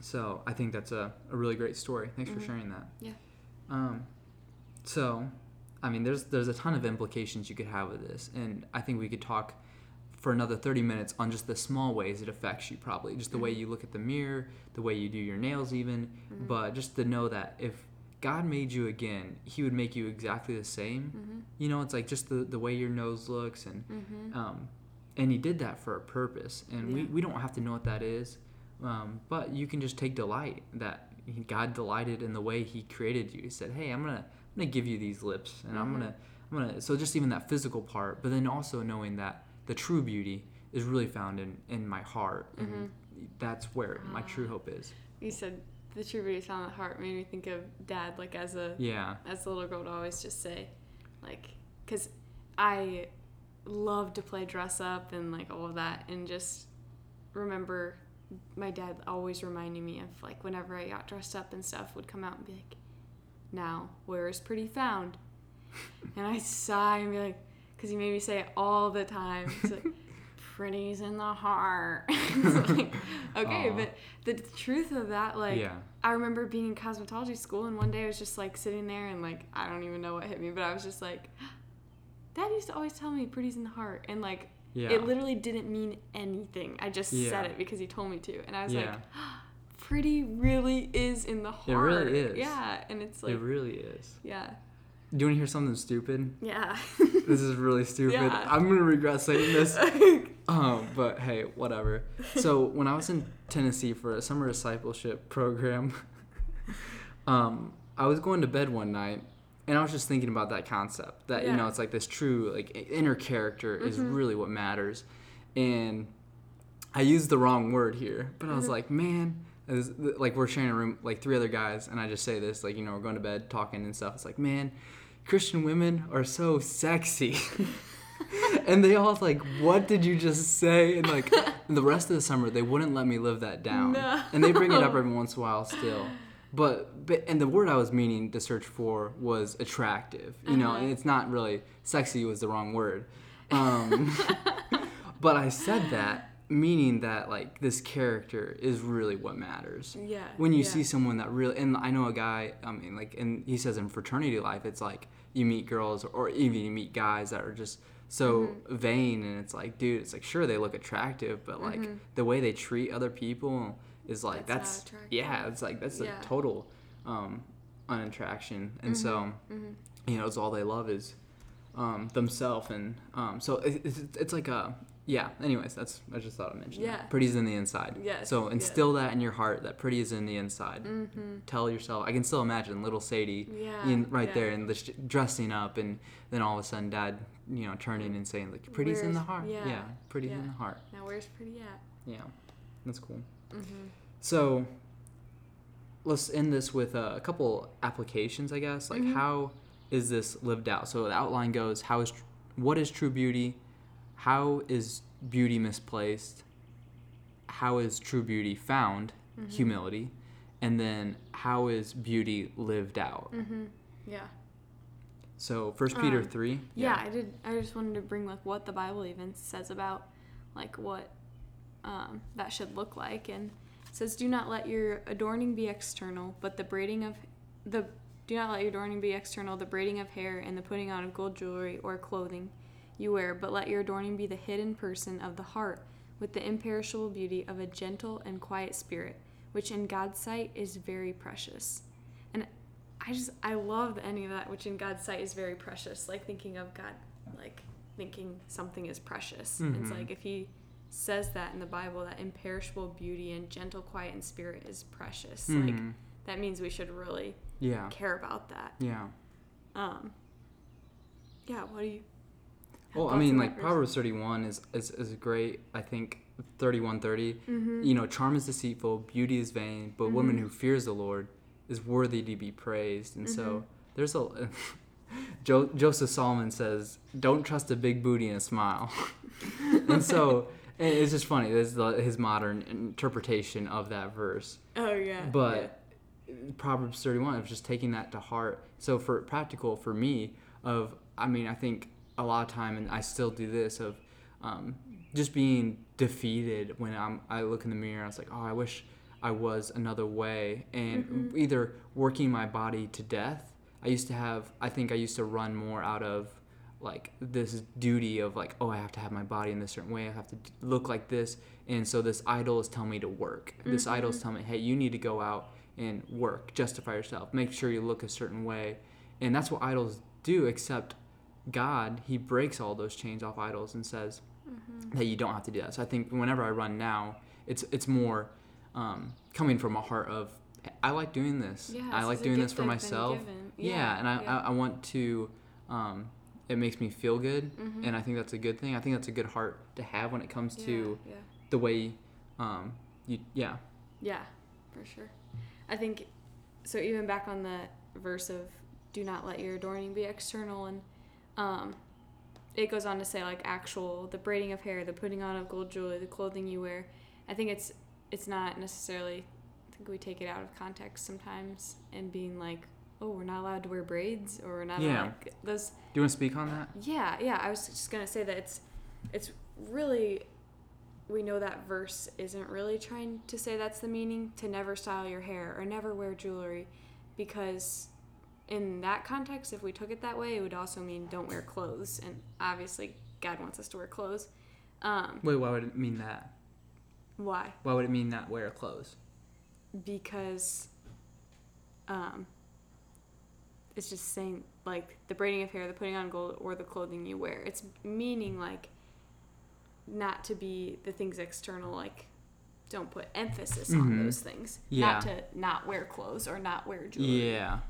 [SPEAKER 3] So I think that's a, a really great story. Thanks for
[SPEAKER 2] Mhm.
[SPEAKER 3] sharing that.
[SPEAKER 2] Yeah.
[SPEAKER 3] Um, so, I mean, there's there's a ton of implications you could have with this, and I think we could talk for another 30 minutes on just the small ways it affects you. Probably just the way
[SPEAKER 2] Mhm.
[SPEAKER 3] you look at the mirror, the way you do your nails, even.
[SPEAKER 2] Mhm.
[SPEAKER 3] But just to know that if God made you again, He would make you exactly the same.
[SPEAKER 2] Mhm.
[SPEAKER 3] You know, it's like just the the way your nose looks and
[SPEAKER 2] Mhm.
[SPEAKER 3] um, and he did that for a purpose and we,
[SPEAKER 2] Yeah.
[SPEAKER 3] we don't have to know what that is um, but you can just take delight that god delighted in the way he created you he said hey i'm gonna I'm gonna give you these lips, and I'm
[SPEAKER 2] Mhm.
[SPEAKER 3] gonna I'm gonna. So just even that physical part, but then also knowing that the true beauty is really found in in my heart, and
[SPEAKER 2] Mm-hmm.
[SPEAKER 3] that's where my true
[SPEAKER 2] Ah.
[SPEAKER 3] hope is.
[SPEAKER 2] You said the true beauty is found in the heart made me think of dad, like as a
[SPEAKER 3] Yeah.
[SPEAKER 2] as a little girl would always just say, like, because I love to play dress up and like all of that, and just remember my dad always reminding me of like whenever I got dressed up and stuff would come out and be like, now where is pretty found? and I sigh and be like, because he made me say it all the time. He's like, pretty's in the heart. It's like, okay,
[SPEAKER 3] Aw.
[SPEAKER 2] but the truth of that, like,
[SPEAKER 3] yeah.
[SPEAKER 2] I remember being in cosmetology school, and one day I was just like sitting there, and like I don't even know what hit me, but I was just like, Dad used to always tell me pretty's in the heart, and like
[SPEAKER 3] Yeah.
[SPEAKER 2] it literally didn't mean anything. I just
[SPEAKER 3] Yeah.
[SPEAKER 2] said it because he told me to, and I was like,
[SPEAKER 3] Yeah.
[SPEAKER 2] pretty really is in the heart.
[SPEAKER 3] It really is.
[SPEAKER 2] Yeah, and it's like,
[SPEAKER 3] it really is.
[SPEAKER 2] yeah,
[SPEAKER 3] Do you want to hear something stupid?
[SPEAKER 2] yeah.
[SPEAKER 3] This is really stupid.
[SPEAKER 2] Yeah.
[SPEAKER 3] I'm gonna regret saying this. Um, but hey, whatever. So when I was in Tennessee for a summer discipleship program, um, I was going to bed one night, and I was just thinking about that concept that you know it's like this true like inner character is mm-hmm. really what matters, and I used the wrong word here, but I was mm-hmm. like, man. was- like we're sharing a room like three other guys and i just say this like you know we're going to bed talking and stuff it's like man christian women are so sexy and they all like, "What did you just say?" And like the rest of the summer, they wouldn't let me live that down.
[SPEAKER 2] No.
[SPEAKER 3] And they bring it up every once in a while still. But, but and the word I was meaning to search for was attractive. You know,
[SPEAKER 2] Uh-huh.
[SPEAKER 3] and it's not really sexy was the wrong word. Um, but I said that meaning that like this character is really what matters
[SPEAKER 2] Yeah.
[SPEAKER 3] when you
[SPEAKER 2] yeah.
[SPEAKER 3] see someone that really and i know a guy i mean like and he says in fraternity life it's like you meet girls or even you meet guys that are just so
[SPEAKER 2] Mm-hmm.
[SPEAKER 3] vain and it's like dude it's like sure they look attractive but like the way they treat other people is like
[SPEAKER 2] Mm-hmm. That's
[SPEAKER 3] that's, yeah it's like that's
[SPEAKER 2] Yeah. Mm-hmm.
[SPEAKER 3] a total um unattraction and so you know it's all they love is um themselves and um so it, it's, it's like a yeah anyways that's i just thought i'd mention
[SPEAKER 2] Yeah.
[SPEAKER 3] that. pretty's in the inside
[SPEAKER 2] Yes,
[SPEAKER 3] so
[SPEAKER 2] yes.
[SPEAKER 3] instill that in your heart that pretty is in the inside
[SPEAKER 2] Mm-hmm.
[SPEAKER 3] tell yourself i can still imagine little sadie
[SPEAKER 2] Yeah,
[SPEAKER 3] in, right
[SPEAKER 2] yeah.
[SPEAKER 3] there and the sh- dressing up and then all of a sudden dad you know turning and saying like pretty's in the
[SPEAKER 2] Where's-
[SPEAKER 3] heart
[SPEAKER 2] yeah,
[SPEAKER 3] pretty's
[SPEAKER 2] yeah.
[SPEAKER 3] in the heart
[SPEAKER 2] Now where's pretty at?
[SPEAKER 3] yeah that's cool
[SPEAKER 2] Mm-hmm.
[SPEAKER 3] so let's end this with uh, a couple applications i guess like
[SPEAKER 2] Mhm.
[SPEAKER 3] how is this lived out so the outline goes how is tr- what is true beauty how is beauty misplaced how is true beauty found
[SPEAKER 2] Mm-hmm.
[SPEAKER 3] humility and then how is beauty lived out
[SPEAKER 2] Mm-hmm. Yeah.
[SPEAKER 3] so first peter
[SPEAKER 2] Um,
[SPEAKER 3] 3
[SPEAKER 2] Yeah, I did. I just wanted to bring like what the Bible even says about like what um, that should look like, and it says, "Do not let your adorning be external, but the braiding of the do not let your adorning be external, the braiding of hair and the putting on of gold jewelry or clothing you wear, but let your adorning be the hidden person of the heart, with the imperishable beauty of a gentle and quiet spirit, which in God's sight is very precious." And I just I love the ending of that, which in God's sight is very precious. Like thinking of God, like thinking something is precious. It's
[SPEAKER 3] Mhm.
[SPEAKER 2] like if He says that in the Bible, that imperishable beauty and gentle, quiet, and spirit is precious. Like
[SPEAKER 3] Mhm.
[SPEAKER 2] that means we should really
[SPEAKER 3] yeah
[SPEAKER 2] care about that.
[SPEAKER 3] yeah
[SPEAKER 2] Um. Yeah. What do you?
[SPEAKER 3] well i mean like proverbs 31 is, is is great i think 3130
[SPEAKER 2] Mhm.
[SPEAKER 3] you know charm is deceitful beauty is vain but woman who fears the lord is worthy to be praised and so there's a jo- joseph solomon says don't trust a big booty and a smile and so it's just funny. This is the, his modern interpretation of that verse.
[SPEAKER 2] Oh yeah.
[SPEAKER 3] but proverbs 31 of just taking that to heart. So for practical for me of i mean i think a lot of time and i still do this of um, just being defeated when I'm, i look in the mirror i was like oh i wish i was another way. And either working my body to death. I used to have i think i used to run more out of like this duty of like oh i have to have my body in this certain way i have to look like this and so this idol is telling me to work this idol is telling me hey you need to go out and work justify yourself make sure you look a certain way and that's what idols do except god he breaks all those chains off idols and says that you don't have to do that so i think whenever i run now it's it's more um, coming from a heart of I like doing this.
[SPEAKER 2] Yeah,
[SPEAKER 3] I like doing this for myself. Yeah,
[SPEAKER 2] Yeah,
[SPEAKER 3] and I,
[SPEAKER 2] yeah.
[SPEAKER 3] I, I want to. Um, it makes me feel good,
[SPEAKER 2] Mhm.
[SPEAKER 3] and I think that's a good thing. I think that's a good heart to have when it comes to
[SPEAKER 2] yeah, yeah.
[SPEAKER 3] the way, um, you yeah.
[SPEAKER 2] Yeah, for sure. I think so. Even back on the verse of "Do not let your adorning be external," and um, it goes on to say like actual the braiding of hair, the putting on of gold jewelry, the clothing you wear. I think it's it's not necessarily. I think we take it out of context sometimes and being like, oh, we're not allowed to wear braids or we're not
[SPEAKER 3] Yeah.
[SPEAKER 2] allowed those.
[SPEAKER 3] Do you want to speak on that?
[SPEAKER 2] Yeah, yeah. I was just gonna say that it's it's really we know that verse isn't really trying to say that's the meaning to never style your hair or never wear jewelry because in that context if we took it that way it would also mean don't wear clothes and obviously god wants us to wear clothes um,
[SPEAKER 3] Wait, why would it mean that?
[SPEAKER 2] why
[SPEAKER 3] Why would it mean not wear clothes?
[SPEAKER 2] because um, it's just saying like the braiding of hair, the putting on gold, or the clothing you wear. It's meaning like not to be the things external, like don't put emphasis on
[SPEAKER 3] Mhm.
[SPEAKER 2] those things.
[SPEAKER 3] Yeah.
[SPEAKER 2] Not to not wear clothes or not wear jewelry,
[SPEAKER 3] Yeah.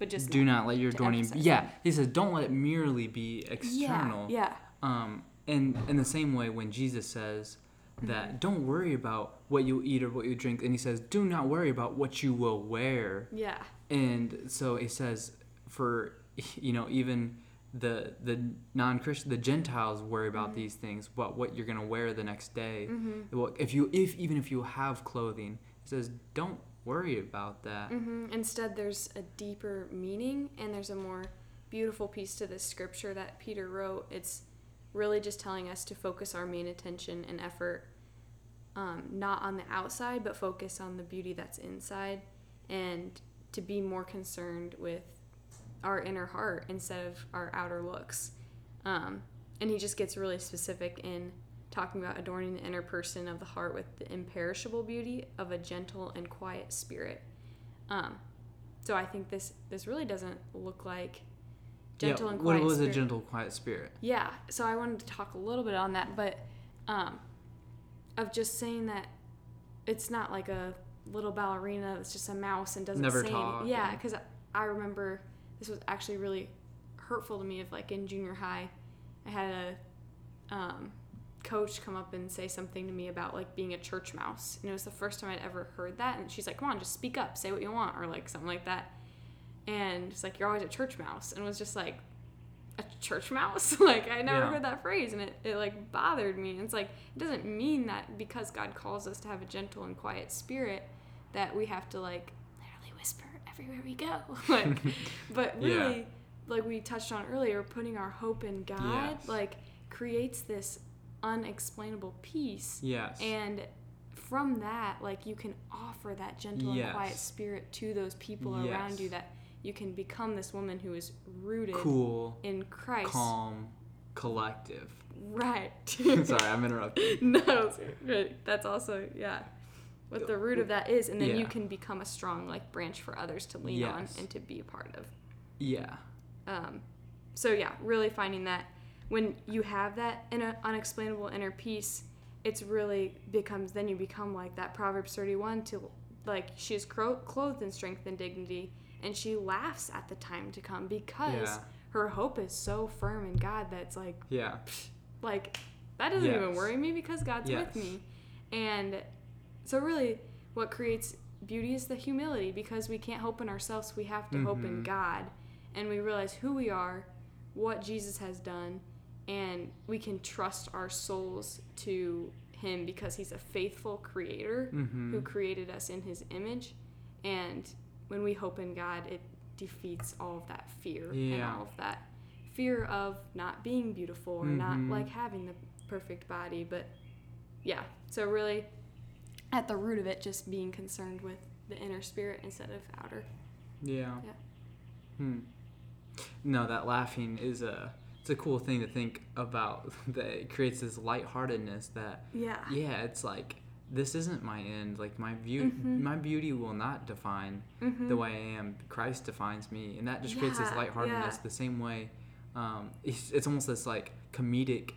[SPEAKER 2] but just
[SPEAKER 3] Do not let your adorning. Yeah, he says don't let it merely be external.
[SPEAKER 2] Yeah,
[SPEAKER 3] Um, and in the same way, when Jesus says that don't worry about what you eat or what you drink, and he says do not worry about what you will wear.
[SPEAKER 2] yeah,
[SPEAKER 3] And so he says for you know even the the non-Christian the Gentiles worry about
[SPEAKER 2] Mhm.
[SPEAKER 3] these things, what what you're gonna wear the next day.
[SPEAKER 2] mm-hmm.
[SPEAKER 3] Well, if you if even if you have clothing, it says don't worry about that.
[SPEAKER 2] hmm Instead, there's a deeper meaning and there's a more beautiful piece to this scripture that Peter wrote. It's really just telling us to focus our main attention and effort um, not on the outside, but focus on the beauty that's inside and to be more concerned with our inner heart instead of our outer looks. Um, and he just gets really specific in talking about adorning the inner person of the heart with the imperishable beauty of a gentle and quiet spirit. Um, so I think this this really doesn't look like gentle
[SPEAKER 3] yeah,
[SPEAKER 2] and quiet.
[SPEAKER 3] what was a gentle, quiet spirit?
[SPEAKER 2] Yeah, so I wanted to talk a little bit on that, but um, of just saying that it's not like a little ballerina that's just a mouse and doesn't
[SPEAKER 3] Never
[SPEAKER 2] say
[SPEAKER 3] talk
[SPEAKER 2] anything. Yeah, because I remember this was actually really hurtful to me. Of like in junior high, I had a um, coach come up and say something to me about like being a church mouse, and it was the first time I'd ever heard that. And she's like, "Come on, just speak up, say what you want," or like something like that. And it's like you're always a church mouse, and it was just like a church mouse. like I never
[SPEAKER 3] Yeah.
[SPEAKER 2] heard that phrase, and it, it like bothered me. And it's like it doesn't mean that because God calls us to have a gentle and quiet spirit that we have to like everywhere we go. like, but
[SPEAKER 3] Yeah.
[SPEAKER 2] really, like we touched on earlier, putting our hope in God
[SPEAKER 3] Yes.
[SPEAKER 2] like creates this unexplainable peace.
[SPEAKER 3] Yes.
[SPEAKER 2] And from that, like you can offer that gentle and quiet spirit to those people around you that you can become this woman who is rooted
[SPEAKER 3] cool,
[SPEAKER 2] in Christ.
[SPEAKER 3] calm, collective.
[SPEAKER 2] Right.
[SPEAKER 3] Sorry, I'm interrupting.
[SPEAKER 2] no, that's also yeah. What the root of that is, and then you can become a strong like branch for others to lean on and to be a part of.
[SPEAKER 3] Yeah.
[SPEAKER 2] Um, so yeah, really finding that when you have that inner, unexplainable inner peace, it's really becomes then you become like that Proverbs thirty one to like she is cro- clothed in strength and dignity, and she laughs at the time to come because
[SPEAKER 3] Yeah.
[SPEAKER 2] her hope is so firm in God that it's like
[SPEAKER 3] Yeah.
[SPEAKER 2] like that doesn't even worry me because God's
[SPEAKER 3] Yes.
[SPEAKER 2] with me. And so really what creates beauty is the humility because we can't hope in ourselves, we have to hope in
[SPEAKER 3] Mhm.
[SPEAKER 2] God and we realize who we are, what Jesus has done, and we can trust our souls to him because he's a faithful creator
[SPEAKER 3] Mm-hmm.
[SPEAKER 2] who created us in his image and when we hope in God it defeats all of that fear and all of that fear of not being beautiful or not
[SPEAKER 3] Mhm.
[SPEAKER 2] like having the perfect body but yeah so really at the root of it just being concerned with the inner spirit instead of outer
[SPEAKER 3] Yeah.
[SPEAKER 2] Yeah.
[SPEAKER 3] Hmm. No, that laughing is a it's a cool thing to think about. That it creates this lightheartedness that
[SPEAKER 2] yeah
[SPEAKER 3] yeah, it's like this isn't my end. Like my beauty,
[SPEAKER 2] Mhm.
[SPEAKER 3] my beauty will not define
[SPEAKER 2] Mhm.
[SPEAKER 3] the way I am. Christ defines me, and that just creates this lightheartedness.
[SPEAKER 2] yeah.
[SPEAKER 3] The same way, um, it's, it's almost this like comedic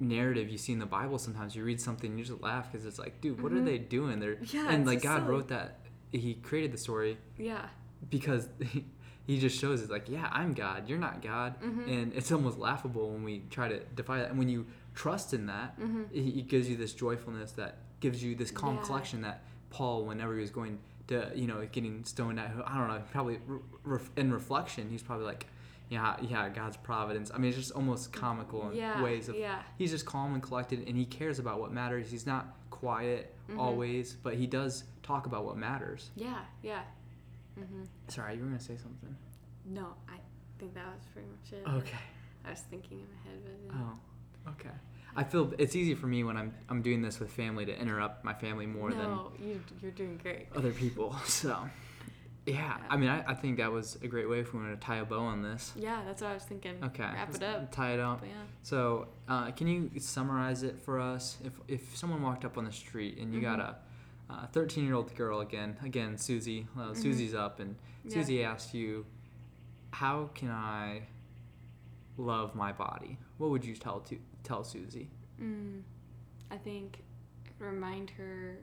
[SPEAKER 3] narrative you see in the Bible. Sometimes you read something, you just laugh because it's like, dude, what are
[SPEAKER 2] Mhm.
[SPEAKER 3] they doing? They're
[SPEAKER 2] Yeah,
[SPEAKER 3] and like God
[SPEAKER 2] silly.
[SPEAKER 3] wrote that he created the story
[SPEAKER 2] Yeah.
[SPEAKER 3] because he, he just shows it like, yeah, I'm God, you're not God,
[SPEAKER 2] Mhm.
[SPEAKER 3] and it's almost laughable when we try to defy that. And when you trust in that,
[SPEAKER 2] Mhm.
[SPEAKER 3] it, it gives you this joyfulness that gives you this calm
[SPEAKER 2] Yeah.
[SPEAKER 3] collection that Paul, whenever he was going to, you know, getting stoned at, I don't know, probably re- ref in reflection, he's probably like, yeah, yeah, God's providence. I mean, it's just almost comical in
[SPEAKER 2] Yeah.
[SPEAKER 3] ways of
[SPEAKER 2] yeah.
[SPEAKER 3] he's just calm and collected and he cares about what matters. He's not quiet
[SPEAKER 2] Mhm.
[SPEAKER 3] always, but he does talk about what matters.
[SPEAKER 2] Yeah. Yeah. Mhm.
[SPEAKER 3] Sorry, you were gonna say something.
[SPEAKER 2] No, I think that was pretty much it.
[SPEAKER 3] Okay.
[SPEAKER 2] I was thinking in my head, but yeah.
[SPEAKER 3] Oh, okay. I feel it's easy for me when I'm I'm doing this with family to interrupt my family more than
[SPEAKER 2] no, you you're doing great.
[SPEAKER 3] other people. So, yeah. I mean, I, I think that was a great way if we want to tie a bow on this.
[SPEAKER 2] Yeah, that's what I was thinking.
[SPEAKER 3] Okay.
[SPEAKER 2] Wrap
[SPEAKER 3] let's
[SPEAKER 2] it up.
[SPEAKER 3] Tie it up.
[SPEAKER 2] But yeah.
[SPEAKER 3] So, uh, can you summarize it for us? If if someone walked up on the street and you got
[SPEAKER 2] Mhm.
[SPEAKER 3] a 13 year old girl again, again Susie, uh,
[SPEAKER 2] Mhm.
[SPEAKER 3] Susie's up, and
[SPEAKER 2] Yeah.
[SPEAKER 3] Susie asked you, "How can I love my body?" What would you tell to tell Susie?
[SPEAKER 2] Mm, I think remind her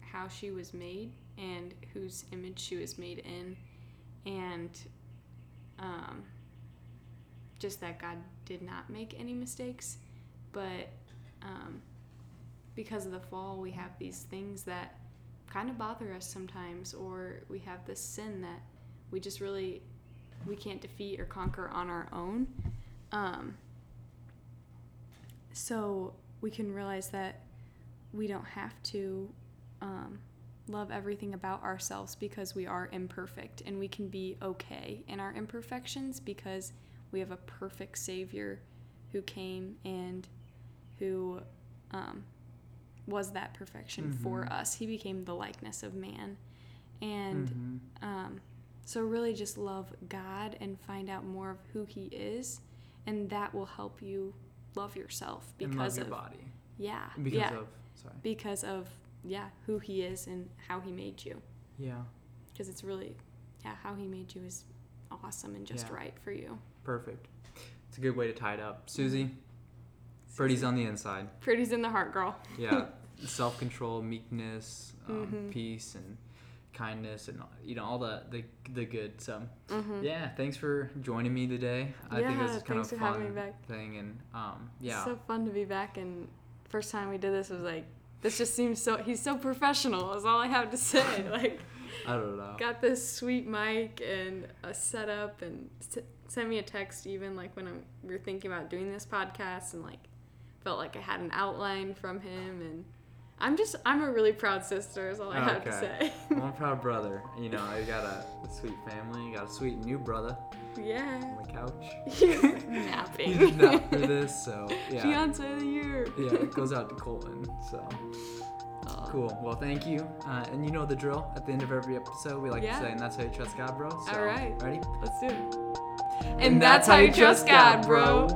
[SPEAKER 2] how she was made and whose image she was made in, and um, just that God did not make any mistakes, but um, because of the fall, we have these things that kind of bother us sometimes, or we have this sin that we just really we can't defeat or conquer on our own. Um, so we can realize that we don't have to um, love everything about ourselves because we are imperfect and we can be okay in our imperfections because we have a perfect savior who came and who um, was that perfection for
[SPEAKER 3] Mhm.
[SPEAKER 2] us. He became the likeness of man. And
[SPEAKER 3] Mhm.
[SPEAKER 2] um, so really just love God and find out more of who He is, and that will help you love yourself
[SPEAKER 3] and love
[SPEAKER 2] because
[SPEAKER 3] your
[SPEAKER 2] of
[SPEAKER 3] body.
[SPEAKER 2] Yeah.
[SPEAKER 3] Because
[SPEAKER 2] yeah.
[SPEAKER 3] of sorry.
[SPEAKER 2] Because of yeah who He is and how He made you
[SPEAKER 3] yeah
[SPEAKER 2] because it's really yeah how He made you is awesome and just
[SPEAKER 3] Yeah.
[SPEAKER 2] right for you.
[SPEAKER 3] perfect. It's a good way to tie it up. Susie, pretty's on the inside.
[SPEAKER 2] Pretty's in the heart, girl.
[SPEAKER 3] Yeah, self control, meekness, um,
[SPEAKER 2] Mhm.
[SPEAKER 3] peace, and kindness, and you know all the the, the good. So
[SPEAKER 2] Mm-hmm.
[SPEAKER 3] yeah, thanks for joining me today. I think this
[SPEAKER 2] Yeah,
[SPEAKER 3] is kind of
[SPEAKER 2] thanks
[SPEAKER 3] a
[SPEAKER 2] for having me
[SPEAKER 3] fun
[SPEAKER 2] back.
[SPEAKER 3] thing, and um, yeah, it's
[SPEAKER 2] so fun to be back. And first time we did this was like this just seems so he's so professional. Is all I have to say. like.
[SPEAKER 3] I don't know.
[SPEAKER 2] got this sweet mic and a setup and s- sent me a text even like when I'm, we were thinking about doing this podcast and like felt like I had an outline from him and I'm just I'm a really proud sister is all I have to say.
[SPEAKER 3] I'm a proud brother. You know, I got a sweet family. Got a sweet new brother
[SPEAKER 2] yeah.
[SPEAKER 3] on the couch.
[SPEAKER 2] He's
[SPEAKER 3] He
[SPEAKER 2] napping.
[SPEAKER 3] did not for this, so yeah.
[SPEAKER 2] Fiance of the year.
[SPEAKER 3] Yeah, it goes out to Colton. So cool. Well, thank you. Uh, and you know the drill. At the end of every episode, we like
[SPEAKER 2] Yeah.
[SPEAKER 3] to say, "And that's how you trust God, bro." So,
[SPEAKER 2] All right.
[SPEAKER 3] Ready?
[SPEAKER 2] Let's do it. And, that's, how you trust God, bro.